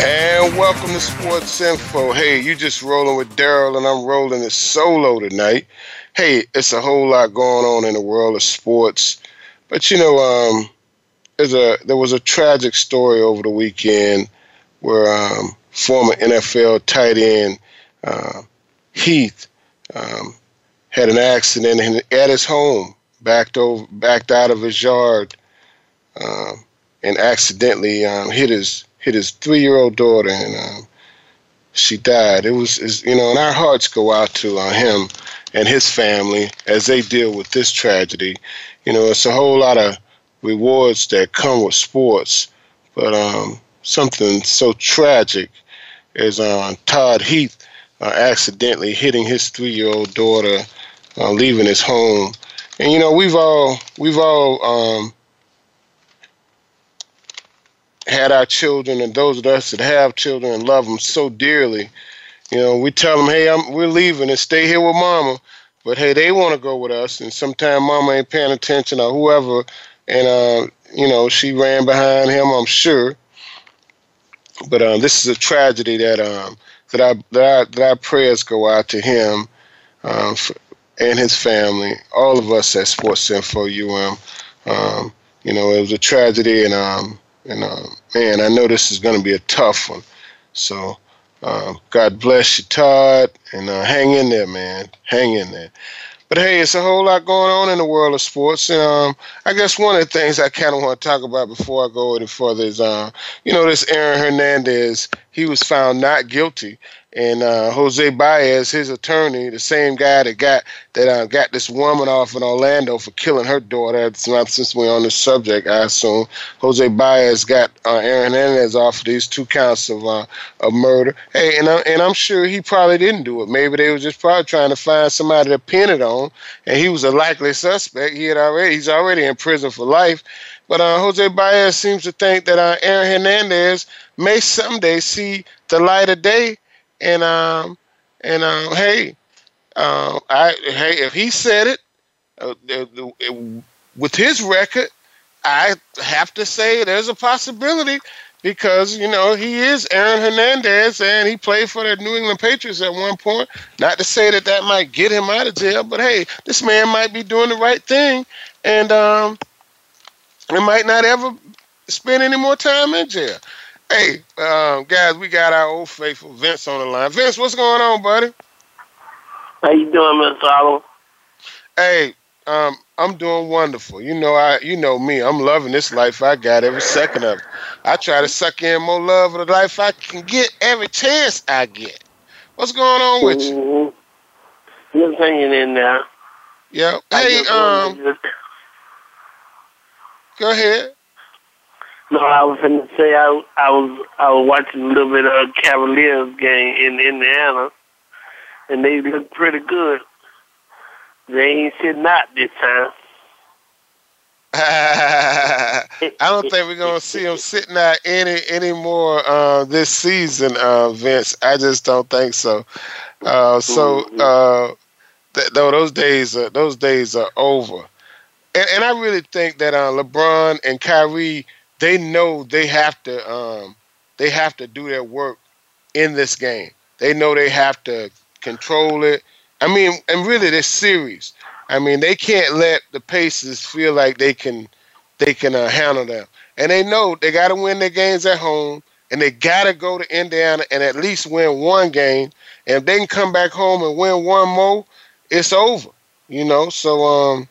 And welcome to Sports Info. Hey, you just rolling with Daryl, and I'm rolling it solo tonight. Hey, it's a whole lot going on in the world of sports, but you know, um, there's a there was a tragic story over the weekend where um, former NFL tight end uh, Heap um, had an accident at his home, backed over, backed out of his yard, um, and accidentally um, hit his hit his three year old daughter, and um, she died. It was, you know, and our hearts go out to uh, him and his family as they deal with this tragedy. You know, it's a whole lot of rewards that come with sports, but um, something so tragic as uh, Todd Heap uh, accidentally hitting his three year old daughter, uh, leaving his home. And you know, we've all we've all um, had our children and those of us that have children and love them so dearly, you know, we tell them, hey, I'm, we're leaving and stay here with mama. But hey, they want to go with us, and sometimes mama ain't paying attention or whoever, and uh, you know she ran behind him, I'm sure. But um, this is a tragedy that um, that I that, I, that our prayers go out to him um, for, and his family, all of us at Sports Info UM. Um, you know, it was a tragedy, and um, and uh, man, I know this is going to be a tough one. So uh, God bless you, Todd, and uh, hang in there, man. Hang in there. But hey, it's a whole lot going on in the world of sports. And um, I guess one of the things I kind of want to talk about before I go any further is, uh, you know, this Aaron Hernandez. He was found not guilty and uh, Jose Baez, his attorney, the same guy that got that uh, got this woman off in Orlando for killing her daughter. It's not Since we're on the subject, I assume Jose Baez got uh, Aaron Hernandez off of these two counts of uh, of murder. Hey, and I, and I'm sure he probably didn't do it. Maybe they were just probably trying to find somebody to pin it on, and he was a likely suspect. He had already he's already in prison for life. But uh, Jose Baez seems to think that uh, Aaron Hernandez may someday see the light of day and um and um hey, uh, I hey if he said it uh, with his record, I have to say there's a possibility because you know he is Aaron Hernandez and he played for the New England Patriots at one point. Not to say that that might get him out of jail, but hey, this man might be doing the right thing, and um, it might not ever spend any more time in jail. Hey, um, guys, we got our old faithful Vince on the line. Vince, what's going on, buddy? How you doing, Mr. Oliver? Hey, um, I'm doing wonderful. You know, I, you know me. I'm loving this life I got every second of it. I try to suck in more love of the life I can get every chance I get. What's going on with you? Mm-hmm. Just hanging in there. Yeah. Hey, um, go ahead. No, I was going to say I I was I was watching a little bit of Cavaliers game in Indiana, and they look pretty good. They ain't sitting out this time. I don't think we're gonna see them sitting out any any more uh, this season, uh, Vince. I just don't think so. Uh, so mm-hmm. uh, th- those days are, those days are over, and, and I really think that uh, LeBron and Kyrie they know they have to um, they have to do their work in this game. They know they have to control it. I mean, and really, this series. I mean, they can't let the Pacers feel like they can they can uh, handle them, and they know they got to win their games at home, and they got to go to Indiana and at least win one game. And if they can come back home and win one more, it's over. You know, so um,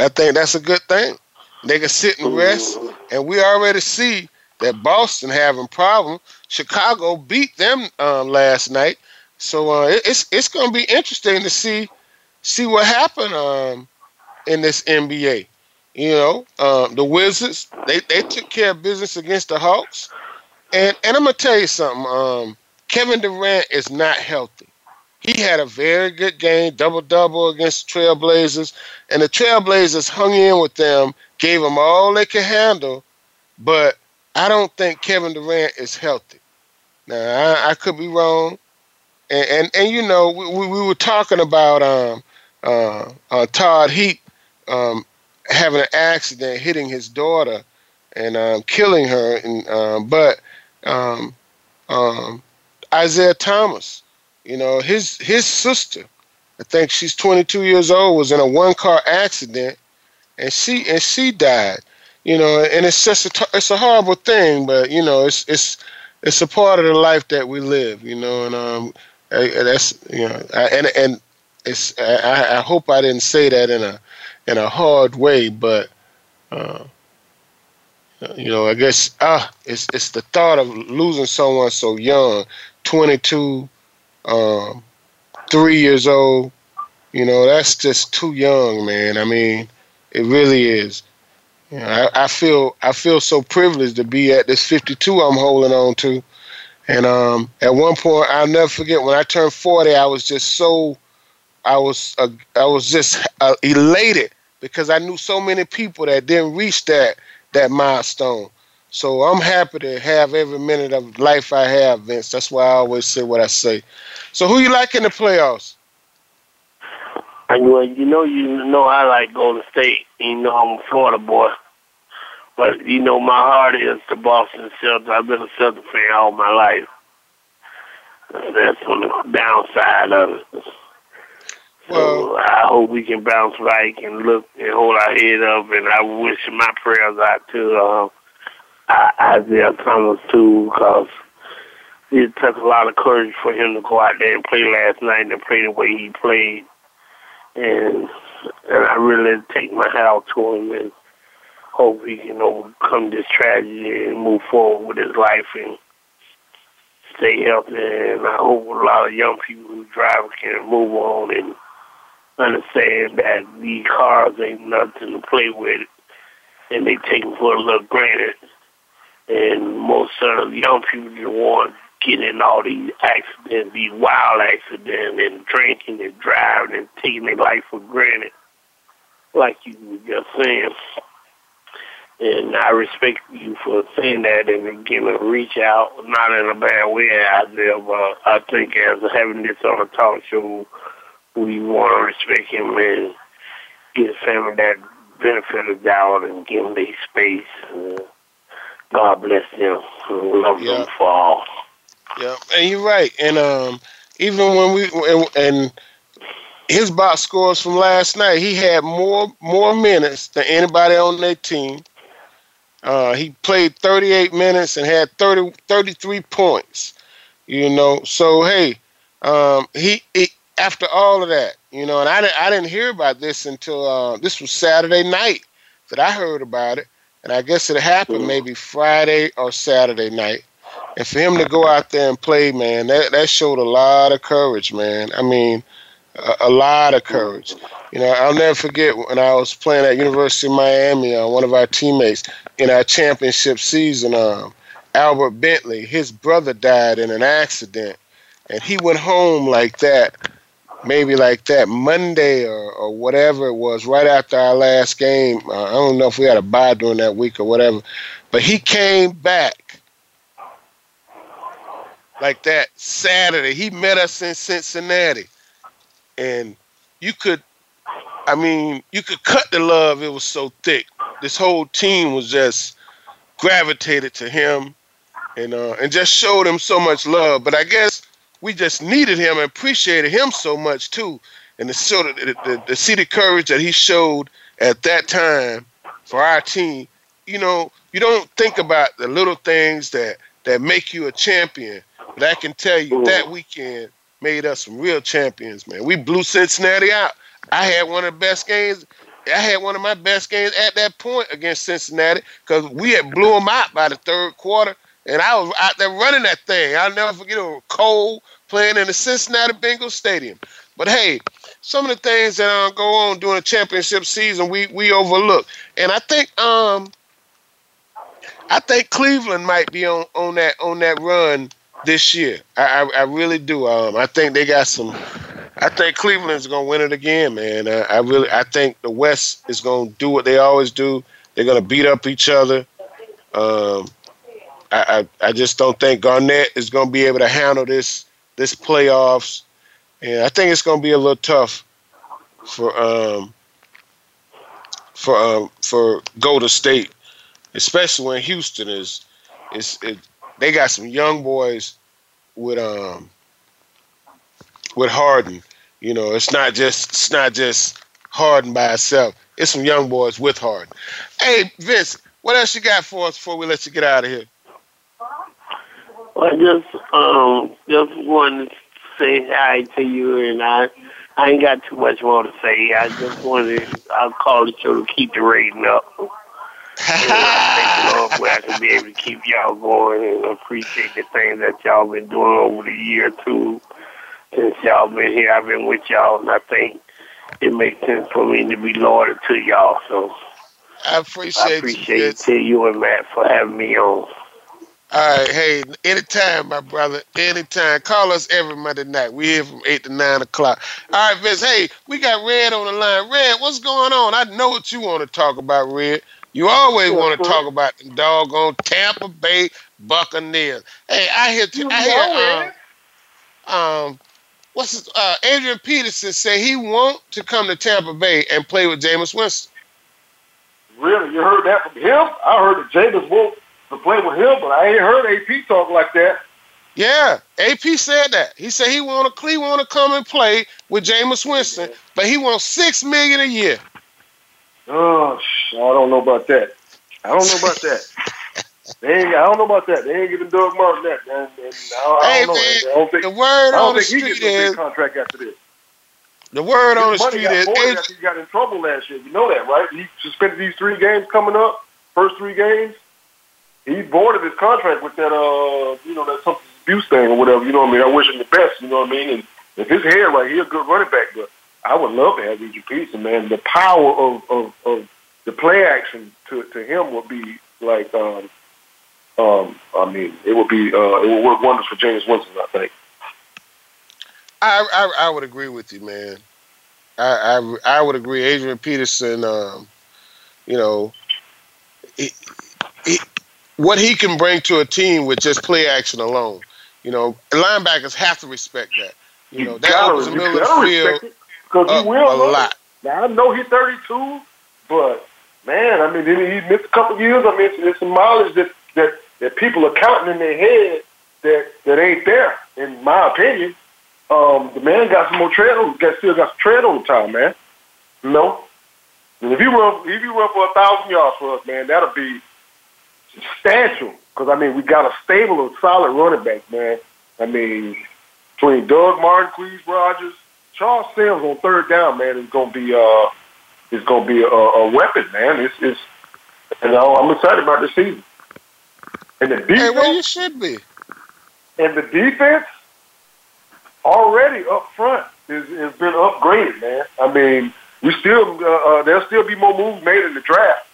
I think that's a good thing. They can sit and rest, and we already see that Boston having problem. Chicago beat them um, last night, so uh, it's it's going to be interesting to see see what happened um, in this NBA. You know, uh, the Wizards they, they took care of business against the Hawks, and and I'm gonna tell you something. Um, Kevin Durant is not healthy. He had a very good game, double double against the Trailblazers, and the Trailblazers hung in with them, gave them all they could handle, but I don't think Kevin Durant is healthy. Now I, I could be wrong, and, and and, you know we, we were talking about um, uh, uh, Todd Heap um, having an accident, hitting his daughter, and um, killing her, and um, but um, Isaiah Thomas, you know his his sister, I think she's 22 years old, was in a one car accident, and she and she died. You know, and it's just a, it's a horrible thing, but you know, it's it's it's a part of the life that we live, you know, and um, I, that's you know, I, and and it's I, I hope I didn't say that in a in a hard way, but uh, you know, I guess ah, it's it's the thought of losing someone so young, twenty two, um, three years old. You know, that's just too young, man. I mean, it really is. You know, I, I feel I feel so privileged to be at this 52 I'm holding on to. And um, at one point, I'll never forget when I turned 40. I was just so, I was uh, I was just uh, elated because I knew so many people that didn't reach that that milestone. So I'm happy to have every minute of life I have, Vince. That's why I always say what I say. So who you like in the playoffs? Well, you know, you know, I like Golden State. You know, I'm a Florida boy. But, you know, my heart is the Boston Celtics. I've been a Celtics fan all my life. That's on the downside of it. So I hope we can bounce back and look and hold our head up. And I wish my prayers out to uh, Isaiah Thomas, too, because it took a lot of courage for him to go out there and play last night and play the way he played and and I really take my hat off to him and hope he can overcome this tragedy and move forward with his life and stay healthy. And I hope a lot of young people who drive can move on and understand that these cars ain't nothing to play with, and they take them for a little granted. And most of the young people just want getting all these accidents, these wild accidents, and drinking and driving and taking their life for granted, like you were just saying. And I respect you for saying that and giving a reach out, not in a bad way out there, but I think as having this on a talk show, we want to respect him and give family that benefit of doubt and give them their space. Uh, God bless them. Love yeah. them for all. Yeah, and you're right. And um, even when we and, and his box scores from last night, he had more more minutes than anybody on their team. Uh, he played 38 minutes and had 30, 33 points. You know, so hey, um, he, he after all of that, you know, and I didn't I didn't hear about this until uh, this was Saturday night that I heard about it, and I guess it happened maybe Friday or Saturday night. And for him to go out there and play, man, that, that showed a lot of courage, man. I mean, a, a lot of courage. You know, I'll never forget when I was playing at University of Miami, uh, one of our teammates in our championship season, um, Albert Bentley, his brother died in an accident. And he went home like that, maybe like that Monday or, or whatever it was, right after our last game. Uh, I don't know if we had a bye during that week or whatever. But he came back like that Saturday. He met us in Cincinnati. And you could I mean, you could cut the love, it was so thick. This whole team was just gravitated to him and uh, and just showed him so much love. But I guess we just needed him and appreciated him so much too, and the sort of the, the, the see the courage that he showed at that time for our team. You know, you don't think about the little things that that make you a champion, but I can tell you that mm-hmm. weekend made us some real champions, man. We blew Cincinnati out. I had one of the best games. I had one of my best games at that point against Cincinnati because we had blew them out by the third quarter, and I was out there running that thing. I'll never forget it cold playing in the Cincinnati Bengals Stadium. But hey, some of the things that uh, go on during the championship season, we we overlook, and I think um, I think Cleveland might be on, on that on that run this year. I, I, I really do. Um, I think they got some. I think Cleveland's gonna win it again, man. I, I really I think the West is gonna do what they always do. They're gonna beat up each other. Um, I, I just don't think Garnett is gonna be able to handle this this playoffs, and I think it's gonna be a little tough for um for um for Golden State especially when Houston is is it, they got some young boys with um with Harden. You know, it's not just it's not just Harden by itself. It's some young boys with Harden. Hey Vince, what else you got for us before we let you get out of here? I just um just wanted to say hi to you, and I I ain't got too much more to say. I just wanted I'll call the show to keep the rating up. I thank Lord I can be able to keep y'all going and appreciate the things that y'all been doing over the year too. Since y'all been here, I've been with y'all, and I think it makes sense for me to be loyal to y'all. So I appreciate, I appreciate you, you and Matt for having me on. All right, hey, anytime, my brother, anytime. Call us every Monday night. We here from eight to nine o'clock. All right, Vince. Hey, we got Red on the line. Red, what's going on? I know what you want to talk about, Red. You always want to talk about the doggone Tampa Bay Buccaneers. Hey, I hear, t- I hear, um, um, what's his, uh, Adrian Peterson say he want to come to Tampa Bay and play with Jameis Winston. Really, you heard that from him? I heard that Jameis want to play with him, but I ain't heard AP talk like that. Yeah, AP said that. He said he want to, he want to come and play with Jameis Winston, but he wants six million a year. Oh, I don't know about that. I don't know about that. They ain't, I don't know about that. They ain't giving Doug Martin that. And, and I, I, hey, don't know. I don't think, the word on the street is contract after this. The word His on the street is he got in trouble last year. You know that, right? He suspended these three games coming up, first three games. He voided his contract with that, uh, you know, that substance abuse thing or whatever. You know what I mean? I wish him the best. You know what I mean? And if his head right, he's a good running back. But I would love to have Adrian Peterson, man. The power of of, of the play action to to him would be like, um, um, I mean, it would be uh, it would work wonders for Jameis Winston. I think. I, I, I would agree with you, man. I I, I would agree. Adrian Peterson, um, you know, what he can bring to a team with just play action alone. You know, linebackers have to respect that. You know, that gotta, opens the middle of the field because he will a lot. Now I know he's 32, but man, I mean, he missed a couple years. I mean, there's some mileage that that that people are counting in their head that that ain't there. In my opinion, um, the man got some more tread on. Got still got some tread on the time, man. You know, and if you run if you run for a thousand yards for us, man, that'll be substantial. Because I mean, we got a stable of solid running backs, man. I mean, between Doug Martin, Quizz Rodgers, Charles Sims on third down, man, is gonna be uh is gonna be a, a weapon, man. It's it's you know, I'm excited about this season. And the defense Hey, well, you should be. and the defense already up front is has been upgraded, man. I mean, we still uh, uh, there'll still be more moves made in the draft,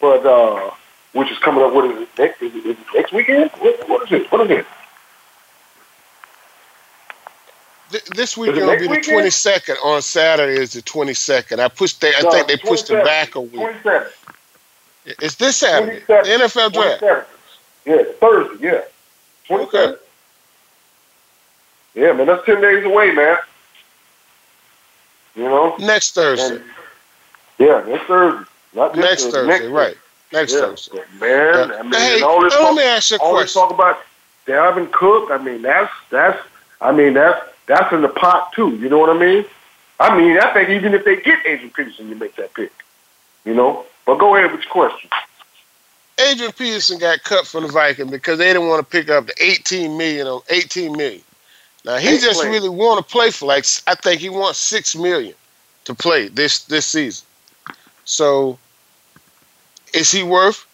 but uh, which is coming up. What is it next? Is it, is it next weekend? What, what is it? What is it? Th- This it weekend will next be the twenty second. On Saturday is the twenty second. I pushed. They, I No, think they pushed it back a week. Twenty-seven. It's this Saturday. 27th. The NFL draft. 27th. Yeah, Thursday. Yeah, twenty-seven. Yeah, man, that's ten days away, man. You know. Next Thursday. And, yeah, next Thursday. Not this Next Thursday, right? Next Yeah, Thursday. man. Yeah. I mean, Hey, all this let talk, me ask you a all this question. talk about Dalvin Cook. I mean, that's that's. I mean, that's that's in the pot too. You know what I mean? I mean, I think even if they get Adrian Peterson, you make that pick. You know. But go ahead with your question. Adrian Peterson got cut from the Vikings because they didn't want to pick up the 18 million or 18 million. Now he just really want to play for like I think he wants six million to play this this season. So is he worth?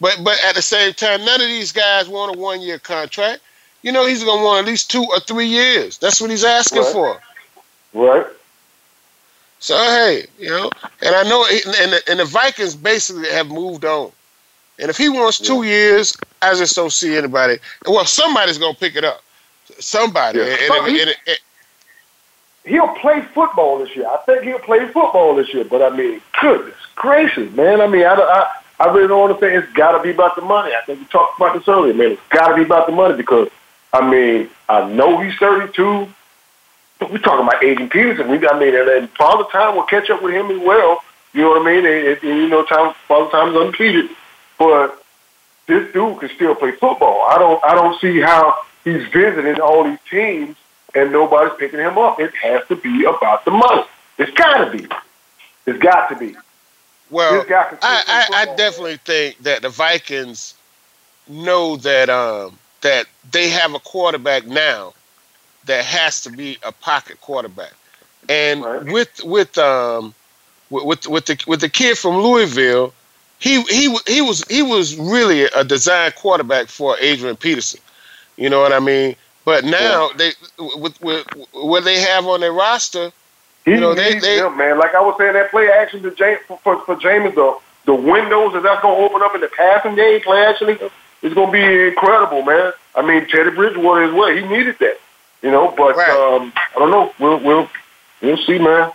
But but at the same time, none of these guys want a one year contract. You know he's gonna want at least two or three years. That's what he's asking right. for. Right. So hey, you know, and I know, and the, and the Vikings basically have moved on. And if he wants two years, I just don't see anybody. Well, somebody's gonna pick it up. Somebody. Yeah. And, and, and, and, he'll play football this year. I think he'll play football this year. But I mean, goodness gracious, man. I mean, I, I, I really don't want to say it's got to be about the money. I think we talked about this earlier, man. It's got to be about the money because, I mean, I know he's 32. But we're talking about Adrian Peterson. We, I mean, and, and Father Time will catch up with him as well. You know what I mean? And, and, you know, time Father Time's undefeated. But this dude can still play football. I don't, I don't see how he's visiting all these teams and nobody's picking him up. It has to be about the money. It's got to be. It's got to be. Well, I, I, I, definitely think that the Vikings know that um, that they have a quarterback now that has to be a pocket quarterback, and right. with with um with with the with the kid from Louisville, he he he was he was really a design quarterback for Adrian Peterson. You know what I mean? But now yeah. they with, with what they have on their roster, he you know they, they him, man. Like I was saying, that play action to Jameis for for, for Jameis the the windows that that's going to open up in the passing game play actually is going to be incredible, man. I mean, Teddy Bridgewater as well. He needed that, you know. But right. um, I don't know. We'll we'll we'll see, man.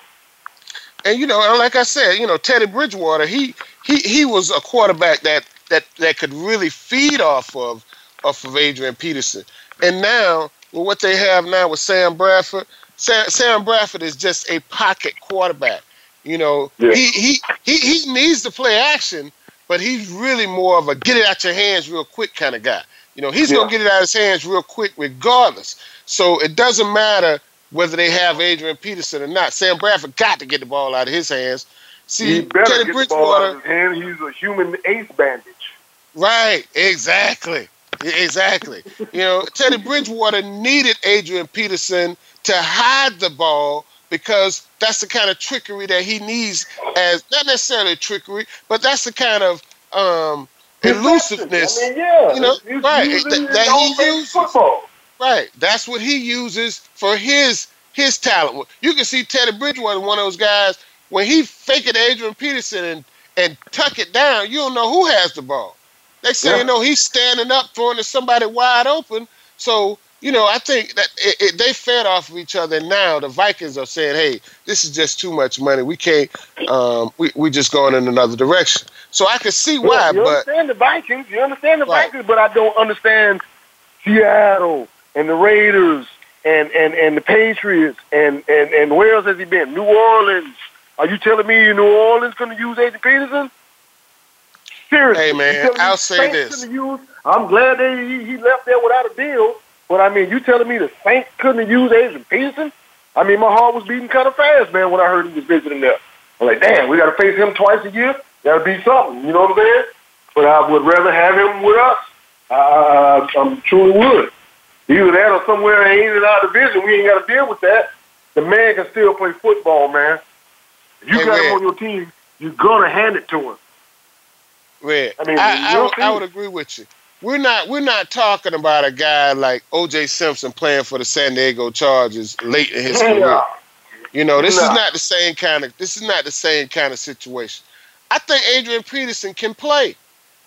And you know, like I said, you know, Teddy Bridgewater, he he he was a quarterback that that that could really feed off of off of Adrian Peterson. And now, with what they have now with Sam Bradford, Sam, Sam Bradford is just a pocket quarterback. You know, yeah. he, he he he needs to play action, but he's really more of a get it out your hands real quick kind of guy. You know, he's yeah. gonna get it out of his hands real quick regardless. So it doesn't matter whether they have Adrian Peterson or not. Sam Bradford got to get the ball out of his hands. See, he better Teddy get Bridgewater, the ball out of his hand. He's a human ace bandage. Right, exactly. Exactly. you know, Teddy Bridgewater needed Adrian Peterson to hide the ball because that's the kind of trickery that he needs as not necessarily trickery, but that's the kind of um, elusiveness. I mean, yeah, you know, right? That, that he uses. Football. Right. That's what he uses for his his talent. You can see Teddy Bridgewater, one of those guys, when he fake it Adrian Peterson and and tuck it down, you don't know who has the ball. Next thing yeah. you know, he's standing up, throwing to somebody wide open. So, you know, I think that it, it, they fed off of each other. Now the Vikings are saying, "Hey, this is just too much money. We can't. Um, we we just going in another direction." So I can see why. But you but understand the Vikings. You understand the right. Vikings, but I don't understand Seattle and the Raiders and and and the Patriots and and and where else has he been? New Orleans. Are you telling me New Orleans going to use Adrian Peterson? Seriously. Hey man, I'll say this. Use, I'm glad that he, he left there without a deal. But I mean, you telling me the Saints couldn't have used Adrian Peterson? I mean, my heart was beating kind of fast, man, when I heard he was visiting there. I'm like, damn, we got to face him twice a year. That'd be something. You know what I'm saying? But I would rather have him with us. I, I, I truly would. Either that or somewhere ain't in our division. We ain't got to deal with that. The man can still play football, man. If you hey, got man. him on your team, you're gonna hand it to him. Red. I mean, I, I, I would agree with you. We're not we're not talking about a guy like O.J. Simpson playing for the San Diego Chargers late in his career. You know, this is not the same kind of this is not the same kind of situation. I think Adrian Peterson can play.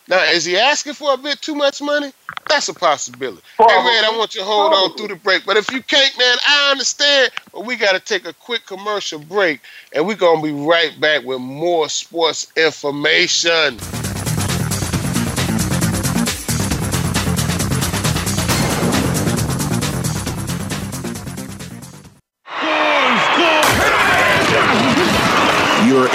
Now, is he asking for a bit too much money? That's a possibility. Hey, man, I want you to hold on through the break. But if you can't, man, I understand. But we got to take a quick commercial break, and we're going to be right back with more sports information.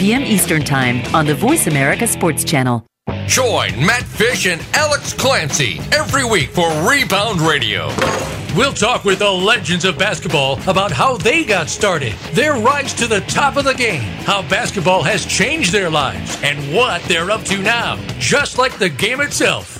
p.m. Eastern Time on the Voice America Sports Channel. Join Matt Fish and Alex Clancy every week for Rebound Radio. We'll talk with the legends of basketball about how they got started, their rise to the top of the game, how basketball has changed their lives, and what they're up to now. Just like the game itself,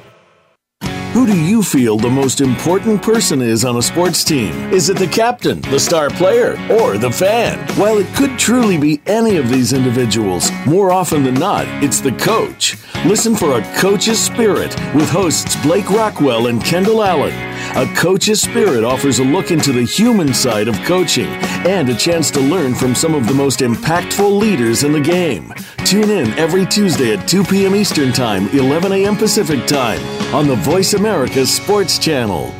Who do you feel the most important person is on a sports team? Is it the captain, the star player, or the fan? While it could truly be any of these individuals, more often than not, it's the coach. Listen for A Coach's Spirit with hosts Blake Rockwell and Kendall Allen. A Coach's Spirit offers a look into the human side of coaching and a chance to learn from some of the most impactful leaders in the game. Tune in every Tuesday at 2 p.m. Eastern Time, 11 a.m. Pacific Time on the Voice America Sports Channel.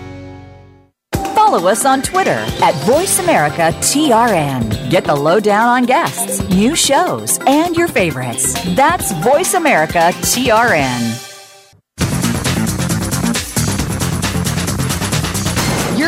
Follow us on Twitter at VoiceAmericaTRN. Get the lowdown on guests, new shows, and your favorites. That's Voice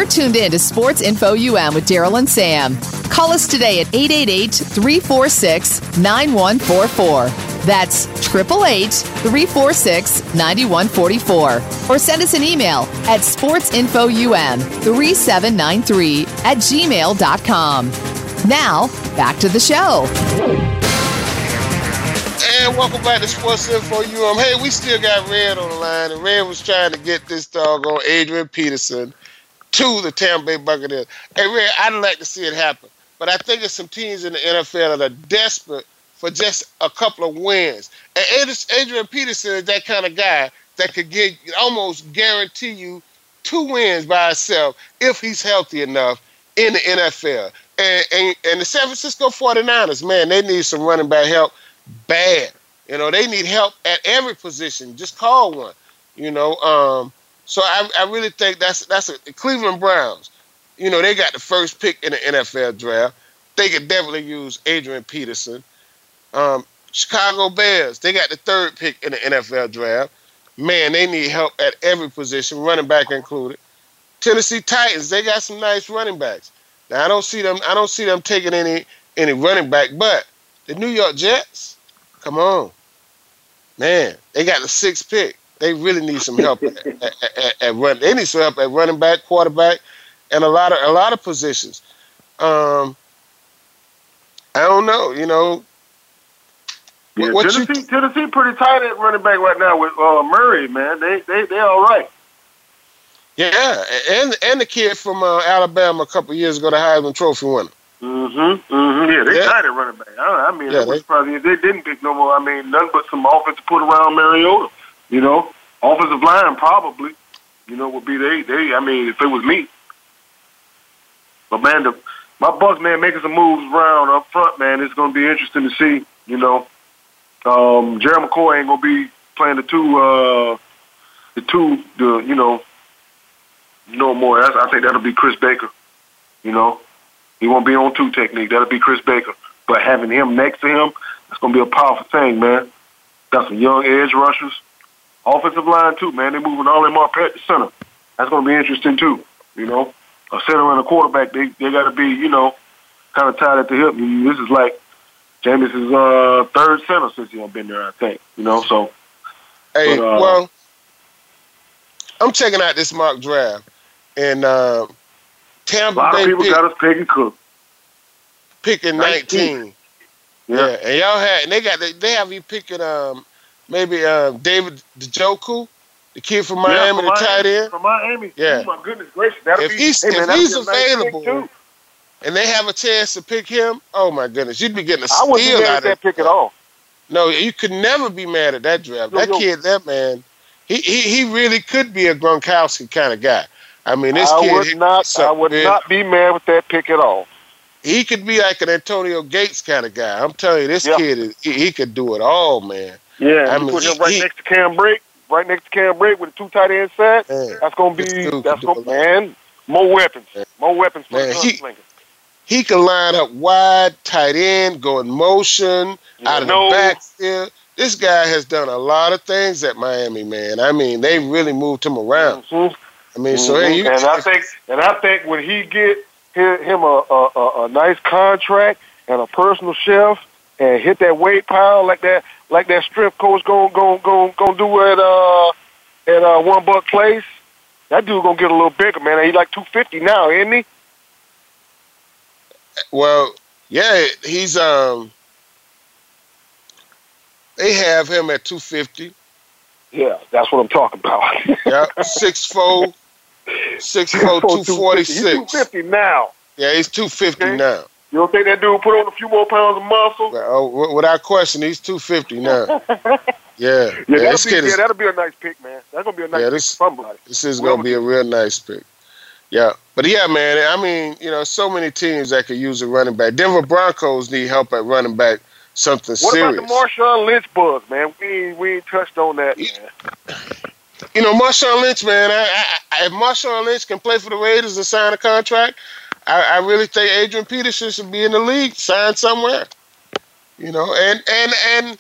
You're tuned in to Sports Info UM with Daryl and Sam. Call us today at 888 346 9144. That's 888 346 9144. Or send us an email at sportsinfoum3793 at gmail.com. Now, back to the show. And welcome back to Sports Info UM. Hey, we still got Red on the line, and Red was trying to get this dog on Adrian Peterson to the Tampa Bay Buccaneers. Hey, Red, I'd like to see it happen, but I think there's some teams in the NFL that are desperate for just a couple of wins. And Adrian Peterson is that kind of guy that could get almost guarantee you two wins by himself if he's healthy enough in the NFL. And, and, and the San Francisco 49ers, man, they need some running back help bad. You know, they need help at every position. Just call one. You know, um, so I, I really think that's that's a, Cleveland Browns. You know, they got the first pick in the NFL draft. They could definitely use Adrian Peterson. Um, Chicago Bears, they got the third pick in the NFL draft. Man, they need help at every position, running back included. Tennessee Titans, they got some nice running backs. Now I don't see them. I don't see them taking any any running back, but the New York Jets, come on, man, they got the sixth pick. They really need some help at, at, at, at run. They need some help at running back, quarterback, and a lot of a lot of positions. Um, I don't know. You know, Yeah, What you- Tennessee, Tennessee pretty tight at running back right now with uh, Murray, man. They they they all right. yeah, and and the kid from uh, Alabama a couple years ago, the Heisman Trophy winner. Mm-hmm. Mm-hmm. Yeah, they Yeah. tight at running back. I, I mean, Yeah, they- if they didn't pick no more. I mean, nothing but some offense to put around Mariota. You know, offensive line probably. You know, would be they. They. I mean, if it was me. But man, the, my Bucks man making some moves around up front, man. It's going to be interesting to see. You know, um, Jerry McCoy ain't going to be playing the two. Uh, the two. The you know. No more. That's, I think that'll be Chris Baker. You know. He won't be on two technique. That'll be Chris Baker. But having him next to him, that's gonna be a powerful thing, man. Got some young edge rushers. Offensive line too, man. They're moving all in Marpet to center. That's gonna be interesting too. You know, a center and a quarterback, they they got to be, you know, kind of tied at the hip. This is like Jameis's uh, third center since he's been there, I think. You know, so Hey, But, uh, well, I'm checking out this mock draft, and uh, a Tampa lot of people pick, got us picking Cook. picking 19. 19. Yeah. Yeah. and y'all had, and they got, they have you picking um maybe uh, David Njoku, the kid from Miami, yeah, from the tight end. From Miami. Yeah. Oh, my goodness gracious. That'll If be, he's- hey, man, if he's be a nice available, and they have a chance to pick him, oh my goodness, you'd be getting a I wouldn't be steal mad out at of that pick at all. No, you could never be mad at that draft. Yo, that yo. kid, that man, he, he he really could be a Gronkowski kind of guy. I mean, this I kid, would not. I would big. not be mad with that pick at all. He could be like an Antonio Gates kind of guy. I'm telling you, this Yeah. kid, is, he, he could do it all, man. Yeah, I you mean, put him right he- next to Cam Brate, right next to Cam Brate with a two tight end set. Man, That's gonna be that's gonna do a lot. man more weapons, more weapons for Man, he- he can line up wide, tight end, go in motion, out of the backfield. This guy has done a lot of things at Miami, man. I mean, they really moved him around. Mhm. I mean, so hey, you, and I think and I think when he get him a, a, a, a nice contract and a personal chef and hit that weight pile like that like that strength coach going going going going do at uh at uh one buck place, that dude gonna get a little bigger, man. He like two fifty now, isn't he? well, yeah, he's um. They have him at 250. Yeah, that's what I'm talking about. Yeah, 6'4", 6'4", 246. He's two fifty now. Yeah, he's 250 Okay. now. You don't think that dude put on a few more pounds of muscle? Oh, without question, he's 250 now. Yeah, Yeah, yeah, that'll be, yeah, that'll be a nice pick, man. That's gonna be a nice Yeah, pick this- for somebody. This is gonna be a real nice pick. Yeah, but yeah, man. I mean, you know, so many teams that could use a running back. Denver Broncos need help at running back. Something What serious. about the Marshawn Lynch buzz, man? We we ain't touched on that, man. you know, Marshawn Lynch, man. I, I- if Marshawn Lynch can play for the Raiders and sign a contract, I, I really think Adrian Peterson should be in the league, signed somewhere. You know, and and and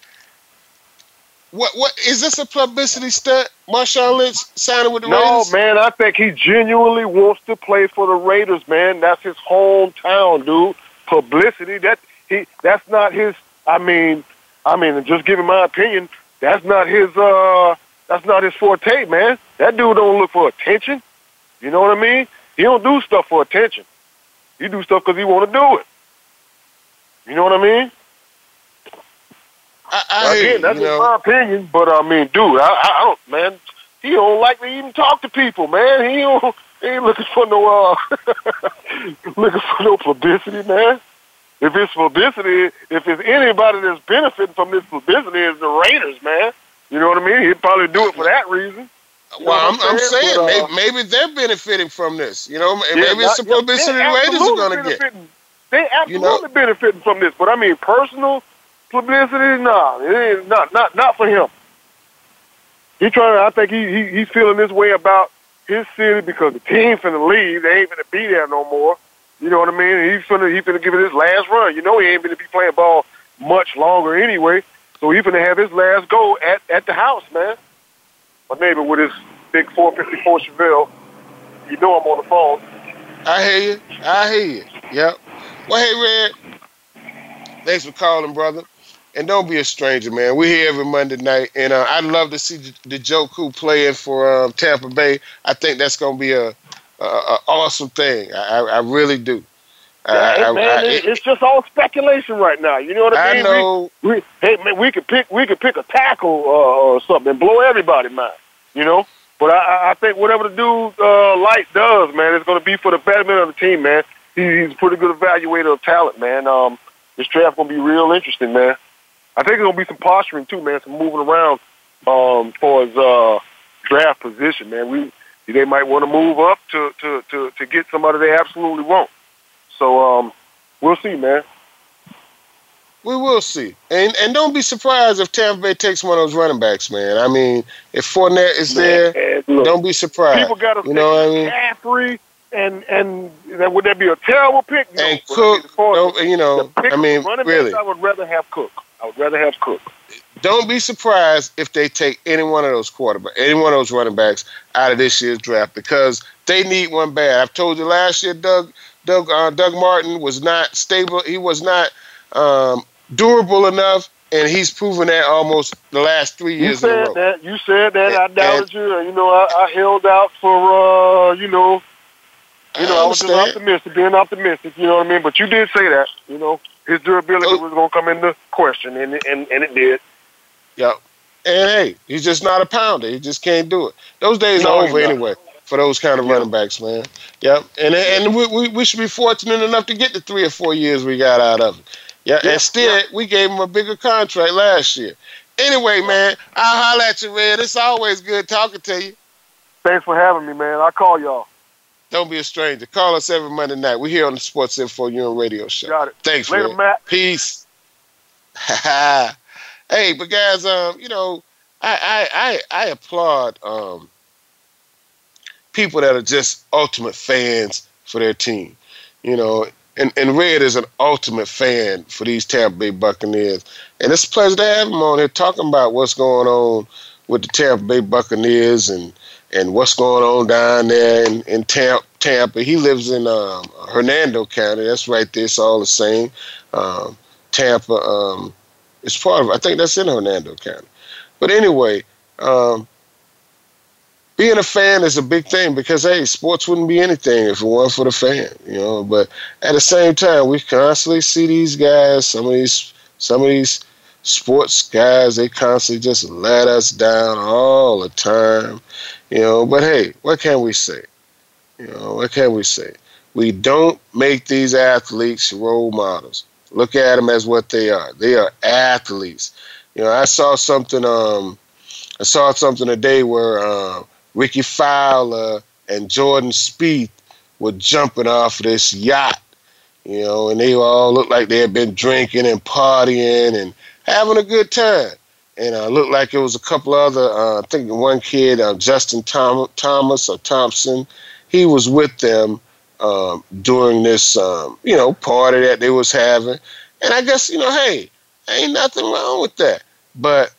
what what is this a publicity stunt? Marshawn Lynch signing with the No, Raiders? No, man, I think he genuinely wants to play for the Raiders, man. That's his hometown, dude. Publicity, that he that's not his I mean I mean, just giving my opinion, that's not his uh that's not his forte, man. That dude don't look for attention. You know what I mean? He don't do stuff for attention. He do stuff because he want to do it. You know what I mean? I, I Again, that's you just know. my opinion, but I mean, dude, I, I I don't, man. He don't like to even talk to people, man. He don't, he ain't looking for no, uh, looking for no publicity, man. If it's publicity, if it's anybody that's benefiting from this publicity, it's the Raiders, man. You know what I mean? He'd probably do it for that reason. You Well, I'm, I'm saying But, uh, maybe, maybe they're benefiting from this. You know, yeah, maybe it's the publicity the Raiders are going to get. They You absolutely know? benefiting from this, but I mean, personal publicity, nah, it ain't not not not for him. He trying. I think he, he he's feeling this way about his city because the team finna leave. They ain't finna be there no more. You know what I mean? He's finna he finna give it his last run. You know he ain't gonna be playing ball much longer anyway. So he finna have his last go at at the house, man. My neighbor with his big 454 Chevelle. You know I'm on the phone. I hear you. I hear you. Yep. Well, hey, Red. Thanks for calling, brother. And don't be a stranger, man. We're here every Monday night, and uh, I'd love to see Njoku playing for um, Tampa Bay. I think that's going to be a, a, a awesome thing. I I really do. I, Yeah, I- man, I- it, it's just all speculation right now. You know what I I mean? know. We, we, hey, man, we could pick we could pick a tackle uh, or something and blow everybody mind. You know, but I- I, I think whatever the dude uh, Licht does, man, it's going to be for the betterment of the team, man. He, he's a pretty good evaluator of talent, man. Um, this draft going to be real interesting, man. I think there's going to be some posturing too, man. Some moving around um, for his uh, draft position, man. We they might want to move up to, to, to, to get somebody they absolutely want. So um, we'll see, man. We will see. And and don't be surprised if Tampa Bay takes one of those running backs, man. I mean, if Fournette is there, look, don't be surprised. people got to you know what I mean? Caffrey and and that would that be a terrible pick? No, And Cook, you know, I mean, really, backs, I would rather have Cook. I would rather have Cook. don't be surprised if they take any one of those quarterbacks, any one of those running backs out of this year's draft because they need one bad. I've told you last year, Doug, Doug, uh, Doug Martin was not stable. He was not um, durable enough, and he's proven that almost the last three You years in a said that. You said that. I And- doubted you. and, You know, I, I held out for uh, you know, you know, I, was just optimistic, being optimistic. You know what I mean? But you did say that. You know, his durability Oh. was going to come into question, and and and it did. Yep. And hey, he's just not a pounder. He just can't do it. Those days No, are over not. For those kind of running backs, man. Yep. And and we, we, we should be fortunate enough to get the three or four years we got out of it. Yeah. Yeah, Instead, we gave him a bigger contract last year. Anyway, man, I'll holler at you, Red. It's always good talking to you. Thanks for having me, man. I'll call y'all. Don't be a stranger. Call us every Monday night. We're here on the Sports Info UN Radio Show. Got it. Thanks, Later, Red. Matt. Peace. hey, but guys, um, you know, I I I, I applaud um people that are just ultimate fans for their team. You know, and, and Red is an ultimate fan for these Tampa Bay Buccaneers. And it's a pleasure to have him on here talking about what's going on with the Tampa Bay Buccaneers and, and what's going on down there in, in Tampa, Tampa. He lives in um, Hernando County. That's right there. It's all the same. Um, Tampa um, is part of, I think that's in Hernando County. But anyway, um, being a fan is a big thing because hey, sports wouldn't be anything if it weren't for the fan, you know. But at the same time, we constantly see these guys, some of these, some of these sports guys, they constantly just let us down all the time, you know. But hey, what can we say? You know, what can we say? We don't make these athletes role models. Look at them as what they are. They are athletes. You know, I saw something. Um, I saw something today where. Uh, Rickie Fowler and Jordan Spieth were jumping off this yacht, you know, and they all looked like they had been drinking and partying and having a good time. And uh, looked like it was a couple other, uh, I think one kid, uh, Justin Tom- Thomas or Thompson, he was with them um, during this, um, you know, party that they was having. And I guess, you know, hey, ain't nothing wrong with that. But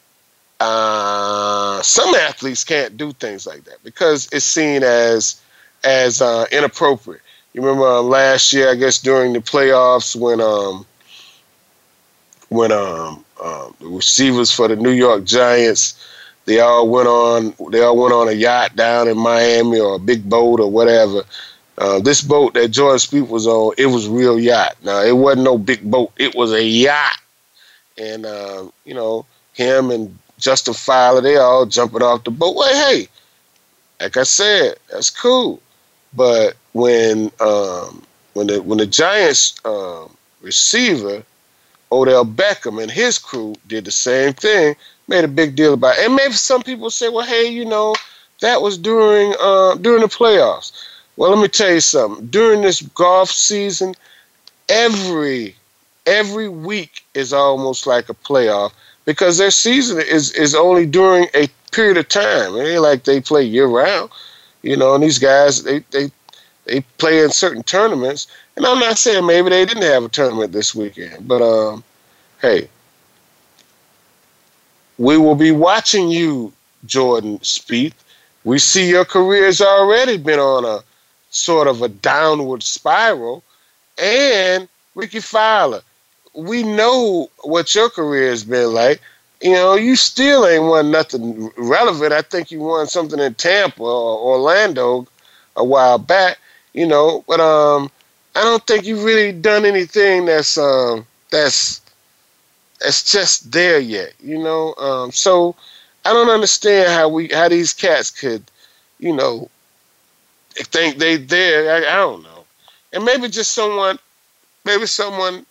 uh, some athletes can't do things like that because it's seen as as uh, inappropriate. You remember uh, last year, I guess during the playoffs when um when um, um the receivers for the New York Giants they all went on they all went on a yacht down in Miami or a big boat or whatever. Uh, this boat that Jordan Spieth was on, it was real yacht. Now it wasn't no big boat; it was a yacht, and uh, you know him and Justin Fowler, they all jumping off the boat. Well, hey, like I said, that's cool. But when um, when the when the Giants um, receiver Odell Beckham and his crew did the same thing, made a big deal about it. And maybe some people say, well, hey, you know, that was during uh, during the playoffs. Well, let me tell you something. During this golf season, every every week is almost like a playoff because their season is is only during a period of time. It ain't like they play year round, you know. And these guys, they they they play in certain tournaments. And I'm not saying maybe they didn't have a tournament this weekend, but um, hey, we will be watching you, Jordan Spieth. We see your career has already been on a sort of a downward spiral, and Rickie Fowler we know what your career has been like. You know, you still ain't won nothing relevant. I think you won something in Tampa or Orlando a while back. You know, but um, I don't think you've really done anything that's um that's that's just there yet. You know, um, so I don't understand how we how these cats could, you know, think they there. I, I don't know, and maybe just someone, maybe someone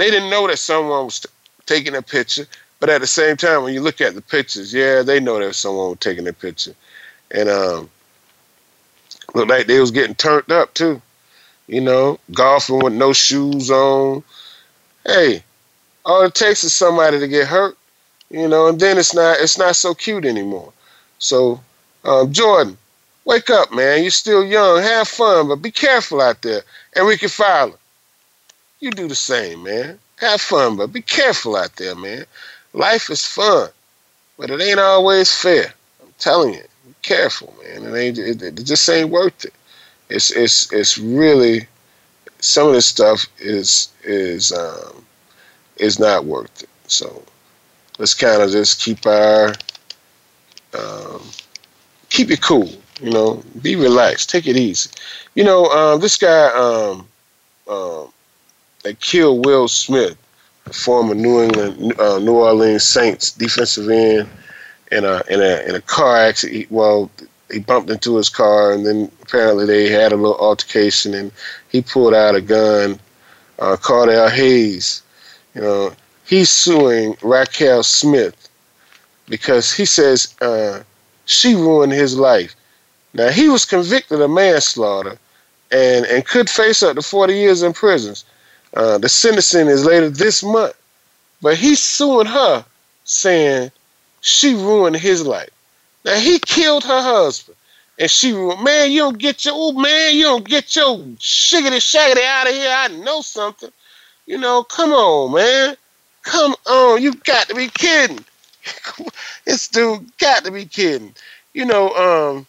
they didn't know that someone was t- taking a picture, but at the same time, when you look at the pictures, yeah, they know that someone was taking a picture, and um, looked like they was getting turned up too. You know, golfing with no shoes on. Hey, all it takes is somebody to get hurt, you know, and then it's not it's not so cute anymore. So, um, Jordan, wake up, man. You're still young. Have fun, but be careful out there. Enrique Fowler, you do the same, man. Have fun, but be careful out there, man. Life is fun, but it ain't always fair. I'm telling you, be careful, man. It ain't. It, it just ain't worth it. It's it's it's really some of this stuff is is um, is not worth it. So let's kind of just keep our um, keep it cool. You know, be relaxed, take it easy. You know, um, this guy um, um, that killed Will Smith, the former New England, uh, New Orleans Saints defensive end, in a in a in a car accident. Well, he bumped into his car, and then apparently they had a little altercation, and he pulled out a gun. Uh, Cardell Hayes, you know, he's suing Racquel Smith because he says uh, she ruined his life. Now he was convicted of manslaughter, and and could face up to 40 years in prison. Uh, the sentencing is later this month, but he's suing her, saying she ruined his life. Now he killed her husband. And she, man, you don't get your, oh man, you don't get your shiggity shaggity out of here. I know something. You know, come on, man. Come on. You got to be kidding. this dude got to be kidding. You know, um,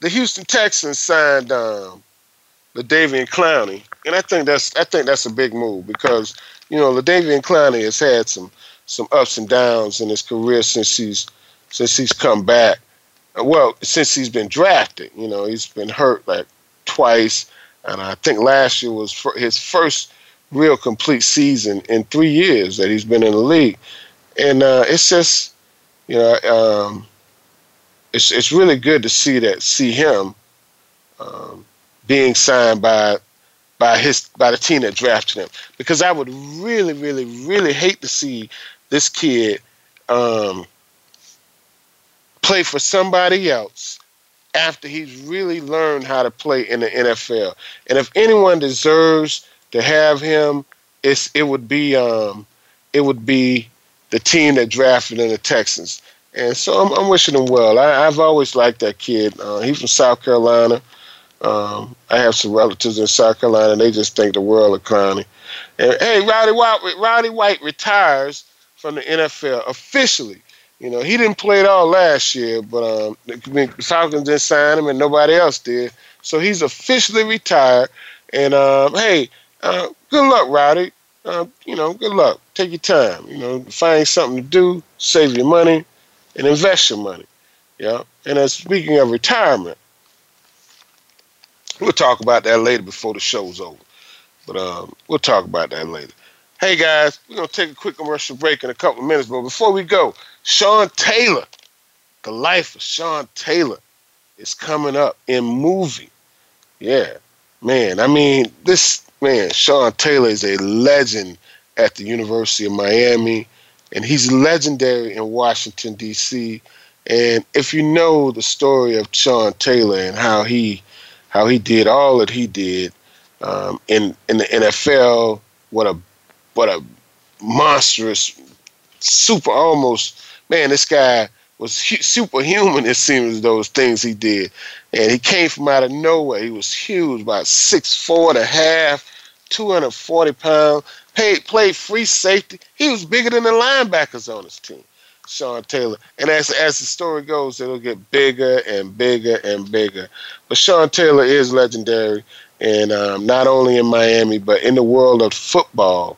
the Houston Texans signed um, Jadeveon Clowney, and I think that's I think that's a big move because you know Jadeveon Clowney has had some some ups and downs in his career since he's since he's come back. Well, since he's been drafted, you know, he's been hurt like twice, and I think last year was his first real complete season in three years that he's been in the league, and uh, it's just, you know, um, it's it's really good to see that see him um, being signed by by his by the team that drafted him because I would really really really hate to see this kid um, play for somebody else after he's really learned how to play in the NFL. And if anyone deserves to have him, it's it would be um, it would be the team that drafted in the Texans. And so I'm, I'm wishing him well. I, have always liked that kid. Uh, he's from South Carolina. Um, I have some relatives in South Carolina, and they just think the world of Clowney. And hey, Roddy White, Roddy White retires from the NFL officially you know, he didn't play at all last year, but um, the Falcons didn't sign him, and nobody else did. So he's officially retired. And um, hey, uh, good luck, Roddy. Uh, you know, good luck. Take your time. You know, find something to do, save your money, and invest your money. Yeah. And as speaking of retirement, we'll talk about that later before the show's over. But um, we'll talk about that later. Hey guys, we're gonna take a quick commercial break in a couple of minutes, but before we go, Sean Taylor, the life of Sean Taylor, is coming up in movie. Yeah, man. I mean, this man, Sean Taylor, is a legend at the University of Miami, and he's legendary in Washington D.C. And if you know the story of Sean Taylor and how he how he did all that he did um, in in the NFL, what a what a monstrous, super almost man. This guy was hu- superhuman. It seems those things he did, and he came from out of nowhere. He was huge, about six four and a half, two hundred forty pounds. Played played free safety. He was bigger than the linebackers on his team. Sean Taylor. And as as the story goes, it'll get bigger and bigger and bigger. But Sean Taylor is legendary, and um, not only in Miami, but in the world of football.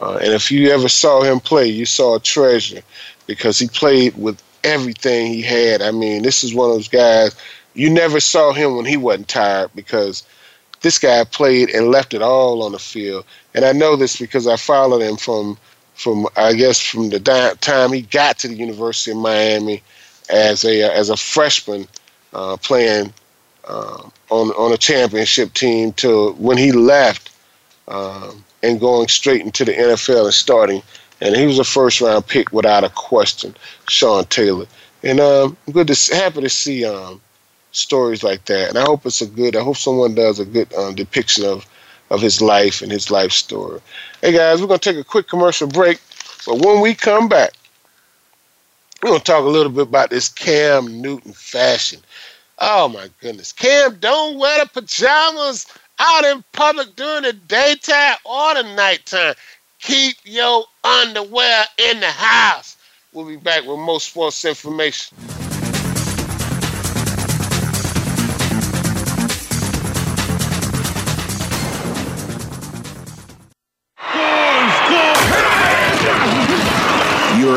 Uh, and if you ever saw him play, you saw a treasure because he played with everything he had. I mean, this is one of those guys you never saw him when he wasn't tired because this guy played and left it all on the field. And I know this because I followed him from from I guess from the time he got to the University of Miami as a as a freshman uh, playing uh, on on a championship team to when he left. Um, and going straight into the NFL and starting. And he was a first round pick without a question, Sean Taylor. And um, I'm good to happy to see um, stories like that. And I hope it's a good. I hope someone does a good um, depiction of of his life and his life story. Hey guys, we're gonna take a quick commercial break, but when we come back, we're gonna talk a little bit about this Cam Newton fashion. Oh my goodness, Cam, don't wear the pajamas out in public during the daytime or the nighttime. Keep your underwear in the house. We'll be back with more sports information.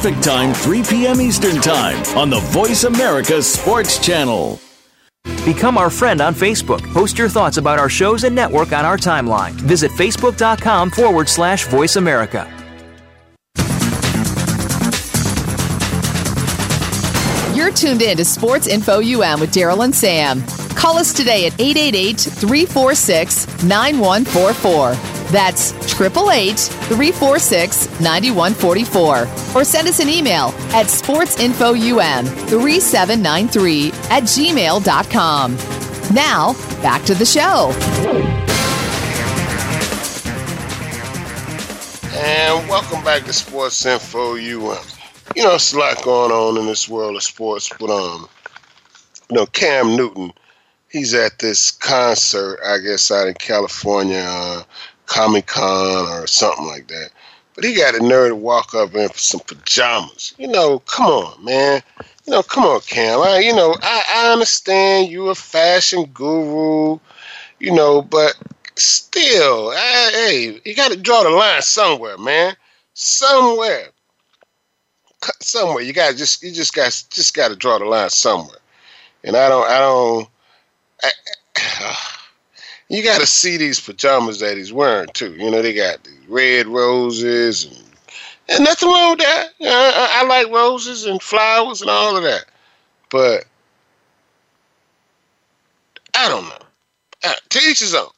Time, 3 p.m. Eastern Time on the Voice America Sports Channel. Become our friend on Facebook. Post your thoughts about our shows and network on our timeline. Visit facebook.com forward slash voice America. You're tuned in to Sports Info UM with Daryl and Sam. Call us today at 888 346 9144. That's 888 346 9144. Or send us an email at sportsinfoum3793 at gmail.com. Now, back to the show. And welcome back to Sports Info UM. You know, it's a lot going on in this world of sports, but um, you know, Cam Newton, he's at this concert, I guess, out in California, uh, Comic Con or something like that. But he got a nerve to walk up in for some pajamas. You know, come on, man. You know, come on, Cam. I, you know, I, I understand you're a fashion guru, you know, but still, I, hey, you got to draw the line somewhere, man. Somewhere somewhere. You got to just you just got just got to draw the line somewhere. And I don't I don't. I, ah. You got to see these pajamas that he's wearing too. You know they got red roses and and nothing wrong with that. Know, I, I like roses and flowers and all of that, but I don't know. Uh, to each his own.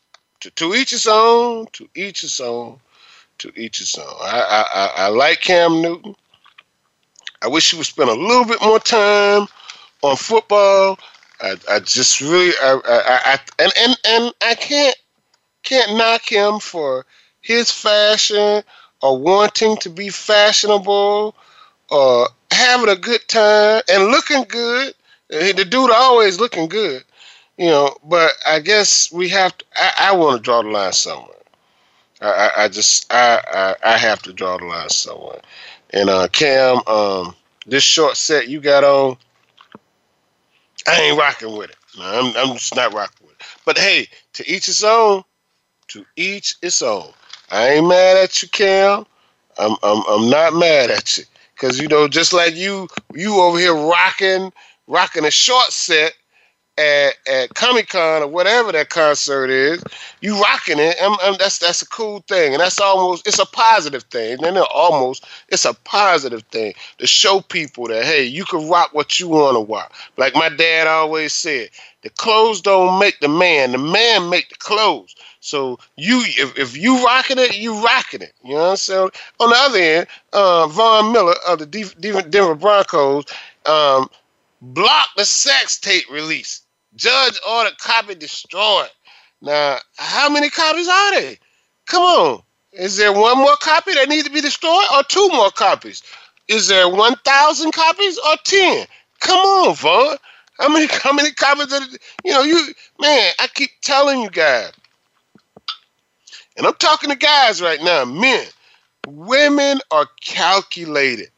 To, to each his own. To each his own. To each his own. I I, I like Cam Newton. I wish he would spend a little bit more time on football. I, I just really, I, I, I, and, and, and I can't, can't knock him for his fashion or wanting to be fashionable or having a good time and looking good. The dude always looking good, you know. But I guess we have to. I, I want to draw the line somewhere. I, I, just, I, I, I have to draw the line somewhere. And uh, Cam, um, this short set you got on, I ain't rocking with it. No, I'm, I'm just not rocking with it. But hey, to each his own. To each its own. I ain't mad at you, Cam. I'm I'm I'm not mad at you. Cause you know, just like you you over here rocking rocking a short set at, at Comic Con or whatever that concert is, you rocking it. That's that's a cool thing, and that's almost it's a positive thing. And almost it's a positive thing to show people that hey, you can rock what you want to rock. Like my dad always said, the clothes don't make the man, the man make the clothes. So you, if, if you rocking it, you rocking it. You know what I'm saying? On the other end, uh, Von Miller of the Denver Broncos um, blocked the sex tape release. Judge ordered copy destroyed. Now, how many copies are they? Come on. Is there one more copy that needs to be destroyed or two more copies? Is there 1,000 copies or 10? Come on, Von. How many how many copies? it, you know, you man, I keep telling you guys. And I'm talking to guys right now, men. Women are calculated.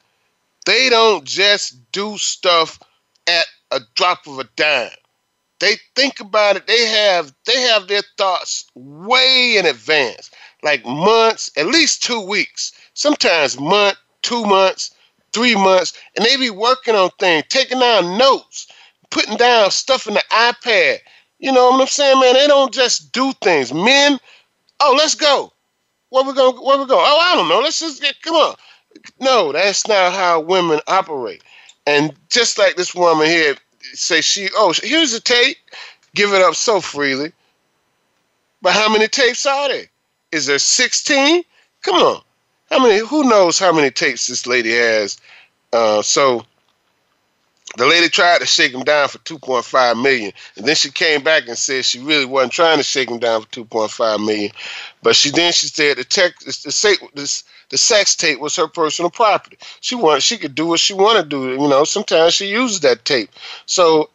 They don't just do stuff at a drop of a dime. They think about it. They have they have their thoughts way in advance, like months, at least two weeks, sometimes month, two months, three months, and they be working on things, taking down notes, putting down stuff in the iPad. You know what I'm saying, man? They don't just do things. Men, oh, let's go. Where we going? Where we going? Oh, I don't know. Let's just get. Come on. No, that's not how women operate. And just like this woman here, say she, oh, here's a tape, give it up so freely. But how many tapes are there? Is there 16? Come on. How many? Who knows how many tapes this lady has? Uh, so the lady tried to shake him down for 2.5 million, and then she came back and said she really wasn't trying to shake him down for 2.5 million, but she then she said the tech, the, the, the sex tape was her personal property. She wanted, she could do what she wanted to do. You know, sometimes she uses that tape. So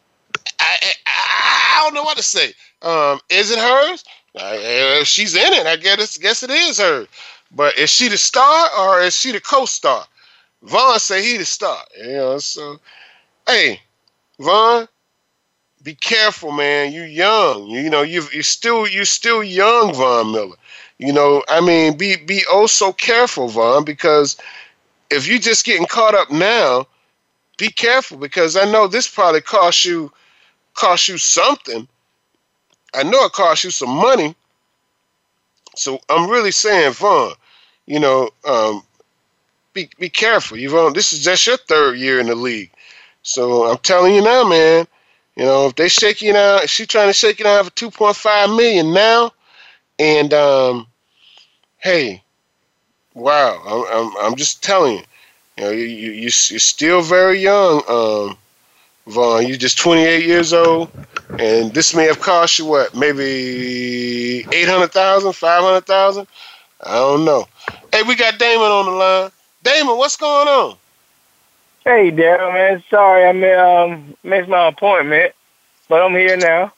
I, I, I don't know what to say. Um, is it hers? she's in it, I guess guess it is her. But is she the star or is she the co-star? Von say he the star. You know, so hey, Von, be careful, man. You young. You know, you you're still you're still young, Von Miller. You know, I mean, be be oh so careful, Von, because if you're just getting caught up now, be careful because I know this probably cost you cost you something. I know it cost you some money. So I'm really saying, Von, you know, um, be be careful. You've this is just your third year in the league. So I'm telling you now, man, you know, if they shake you down, if she's trying to shake you down for 2.5 million now, and um, hey, wow, I'm, I'm, I'm just telling you, you know, you, you, you're still very young, um, Von. You're just 28 years old, and this may have cost you what, maybe 800,000, 500,000? I don't know. Hey, we got Damon on the line. Damon, what's going on? Hey, Daryl, man. Sorry I um, missed my appointment, but I'm here now.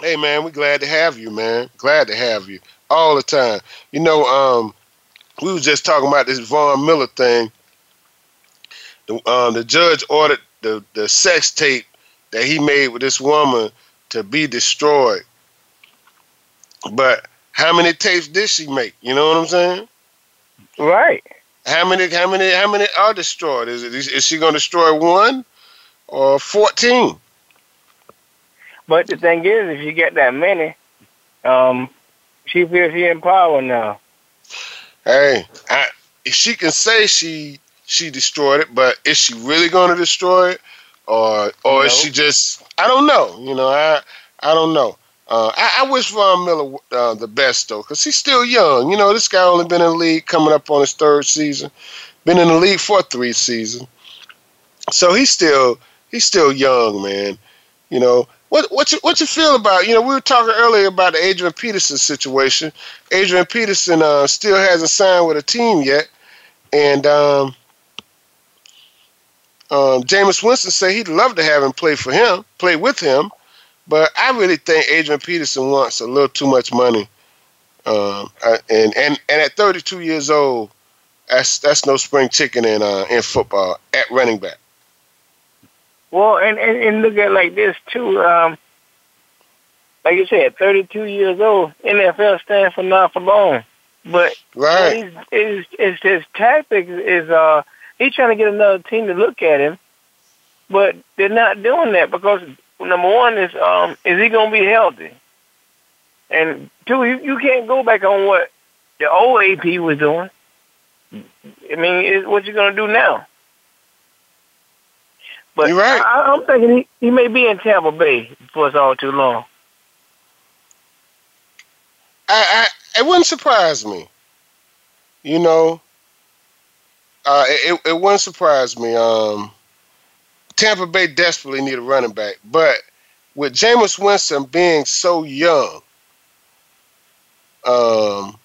Hey, man, we're glad to have you, man. Glad to have you all the time. You know, um, we was just talking about this Von Miller thing. The, um, the judge ordered the, the sex tape that he made with this woman to be destroyed. But how many tapes did she make? You know what I'm saying? Right. How many? How many? How many are destroyed? Is it? Is she going to destroy one or fourteen? But the thing is, if you get that many, um, she feels she in power now. Hey, I, she can say she she destroyed it, but is she really going to destroy it, or or is she just? I don't know. You know, I I don't know. Uh, I, I, wish Von Miller uh, the best though, because he's still young. You know, this guy only been in the league coming up on his third season, been in the league for three seasons, so he's still he's still young, man. You know, what what you what you feel about? You know, we were talking earlier about the Adrian Peterson situation. Adrian Peterson uh, still hasn't signed with a team yet, and um, um, Jameis Winston said he'd love to have him play for him, play with him, but I really think Adrian Peterson wants a little too much money, um, and and and at 32 years old, that's that's no spring chicken in uh, in football at running back. Well, and, and, and look at like this too. Um, like you said, 32 years old, NFL stands for not for long. But right, his, his, his tactics is uh, he's trying to get another team to look at him, but they're not doing that because number one is um, is he going to be healthy, and two, you, you can't go back on what the old AP was doing. I mean, what you going to do now? But You're right. I, am thinking he, he may be in Tampa Bay for us all too long. I, I it wouldn't surprise me. You know, uh, it it wouldn't surprise me. Um, Tampa Bay desperately need a running back, but with Jameis Winston being so young, um,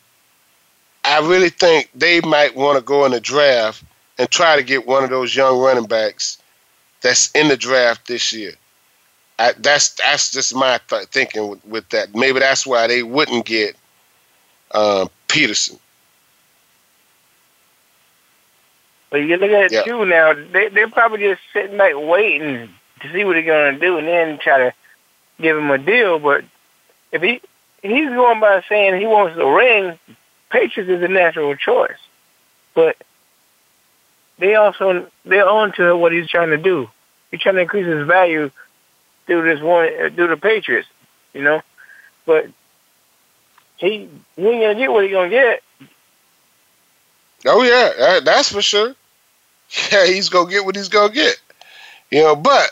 I really think they might want to go in the draft and try to get one of those young running backs that's in the draft this year. I, that's that's just my th- thinking with, with, that. Maybe that's why they wouldn't get uh, Peterson. But you look at it yep. too now. They they're probably just sitting back waiting to see what they're gonna do, and then try to give him a deal. But if he he's going by saying he wants the ring, Patriots is a natural choice. But they also they're on to what he's trying to do. He's trying to increase his value through this one uh, through the Patriots, you know. But he he ain't gonna get what he gonna get. Oh yeah, that's for sure. Yeah, he's gonna get what he's gonna get. You know, but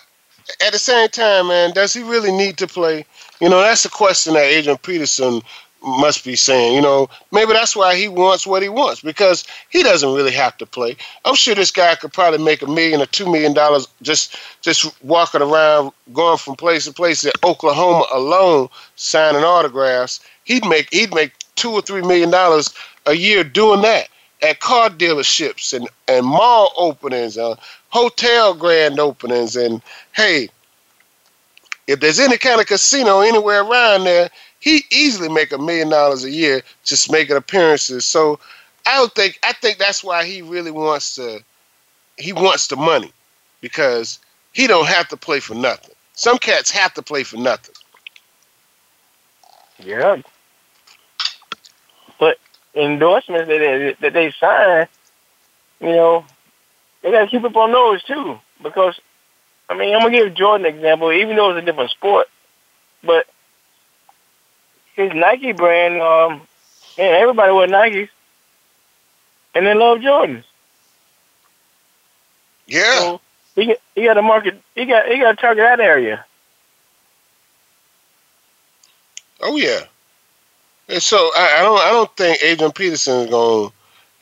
at the same time, man, does he really need to play? You know, that's the question that Adrian Peterson must be saying. You know, maybe that's why he wants what he wants because he doesn't really have to play. I'm sure this guy could probably make a million or two million dollars just just walking around, going from place to place in Oklahoma alone, signing autographs. He'd make he'd make two or three million dollars a year doing that at car dealerships and, and mall openings, uh, hotel grand openings, and hey, if there's any kind of casino anywhere around there, he easily make a million dollars a year just making appearances. So I don't think I think that's why he really wants to he wants the money because he don't have to play for nothing. Some cats have to play for nothing. Yeah. But endorsements that they, that they sign, you know, they got to keep up on those too. Because, I mean, I'm gonna give Jordan an example, even though it's a different sport, but his Nike brand, um, man, everybody wear Nikes, and they love Jordans. Yeah. So he he got to market. He got he got to target that area. Oh yeah. And so I, I don't I don't think Adrian Peterson is going.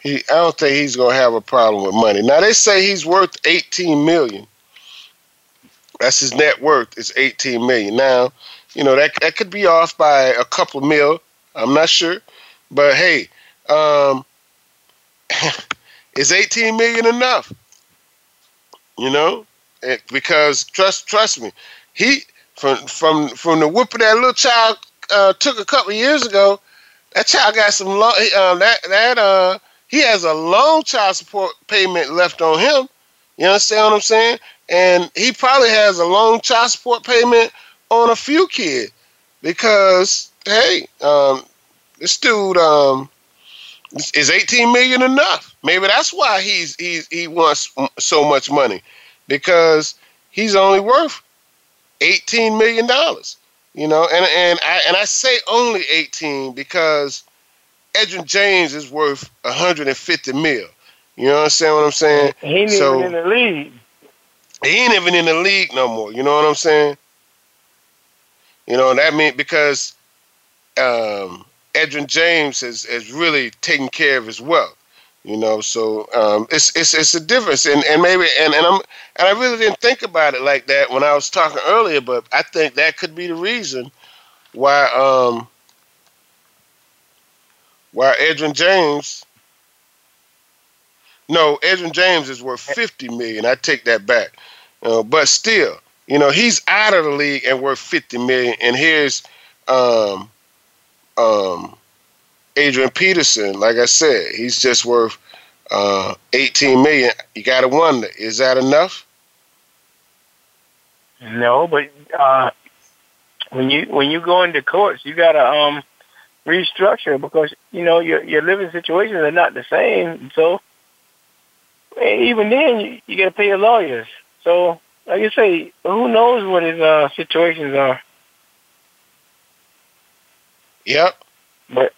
He I don't think he's going to have a problem with money. Now they say he's worth 18 million. That's his net worth is 18 million. Now, you know that that could be off by a couple mil. I'm not sure, but hey, um, is 18 million enough? You know, it, because trust trust me, he from from from the whooping that little child uh, took a couple years ago, that child got some long, uh, that that uh he has a long child support payment left on him. You understand what I'm saying? And he probably has a long child support payment on a few kid because hey, um, this dude um is 18 million enough? Maybe that's why he's he's he wants so much money because he's only worth 18 million dollars. You know, and and I and I say only 18 because Edgerrin James is worth 150 mil. You understand what I'm saying? He ain't so, even in the league. He ain't even in the league no more. You know what I'm saying? You know, and that means because um, Edgerrin James has, has really taken care of his wealth. You know, so um, it's it's it's a difference, and, and maybe and, and I'm and I really didn't think about it like that when I was talking earlier, but I think that could be the reason why um why Edgerrin James no Edgerrin James is worth fifty million. I take that back, uh, but still, you know, he's out of the league and worth fifty million, and here's um um Adrian Peterson, like I said, he's just worth uh, 18 million. You got to wonder, is that enough? No, but uh, when you when you go into courts, you got to um, restructure because you know your your living situations are not the same. So even then, you, you got to pay your lawyers. So like you say, who knows what his uh, situations are? Yep. But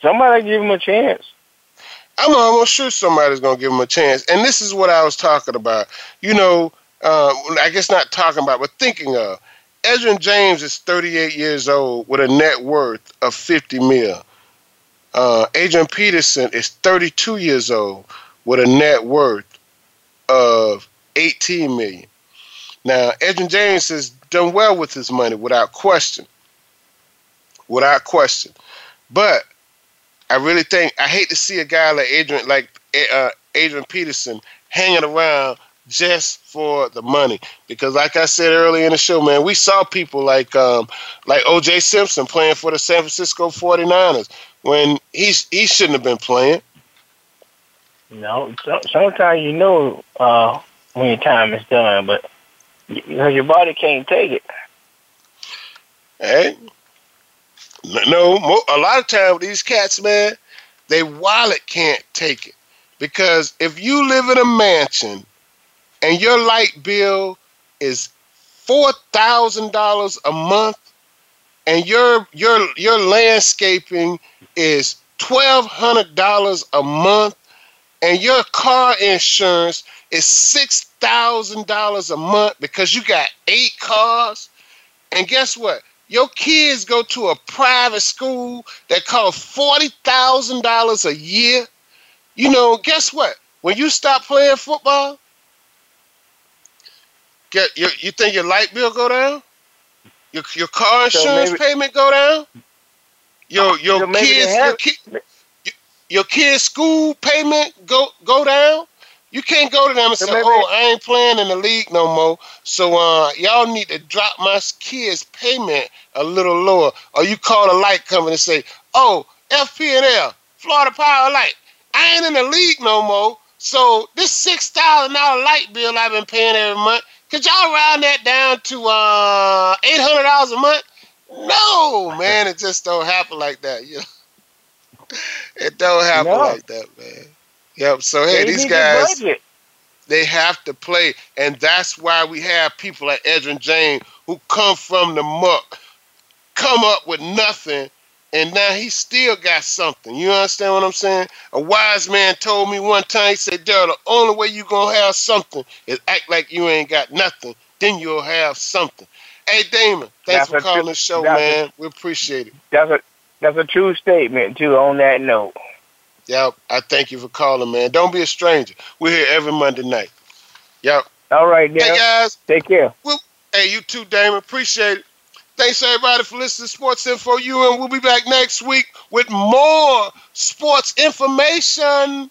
Somebody give him a chance. I'm almost sure somebody's going to give him a chance. And this is what I was talking about. You know, uh, I guess not talking about, but thinking of. Edgerrin James is 38 years old with a net worth of 50 mil. Uh, Adrian Peterson is 32 years old with a net worth of 18 million. Now, Edgerrin James has done well with his money without question. Without question. But I really think I hate to see a guy like Adrian, like uh, Adrian Peterson, hanging around just for the money. Because, like I said earlier in the show, man, we saw people like um, like O.J. Simpson playing for the San Francisco 49ers when he's he shouldn't have been playing. No, so, sometimes you know uh, when your time is done, but because your body can't take it. Hey, no, a lot of times these cats, man, they wallet can't take it because if you live in a mansion and your light bill is four thousand dollars a month, and your your your landscaping is twelve hundred dollars a month, and your car insurance is six thousand dollars a month because you got eight cars, and guess what? Your kids go to a private school that costs forty thousand dollars a year. You know, guess what? When you stop playing football, Get you, you think your light bill go down? Your your car insurance so maybe, payment go down? Your your so kids your, your kids school payment go go down? You can't go to them and so say, "Oh, I ain't playing in the league no more." So uh, y'all need to drop my kids' payment a little lower, or you call a light company and say, "Oh, FP&L, Florida Power Light, I ain't in the league no more. So this six thousand dollar light bill I've been paying every month, could y'all round that down to uh, eight hundred dollars a month? No, man, it just don't happen like that. You know? it don't happen no. like that, man. Yep. So hey, they these guys, they have to play, and that's why we have people like Edgerrin James who come from the muck, come up with nothing, and now he still got something. You understand what I'm saying? A wise man told me one time, he said, Daryl, the only way you going to have something is act like you ain't got nothing. Then you'll have something. Hey, Damon, thanks that's for calling the show, man. A, we appreciate it. That's a, that's a true statement, too, on that note. Yep, I thank you for calling, man. Don't be a stranger. We're here every Monday night. Yep. All right. Hey, guys. Take care. Well, hey, you too, Damon. Appreciate it. Thanks everybody for listening to Sports Info U, and we'll be back next week with more sports information.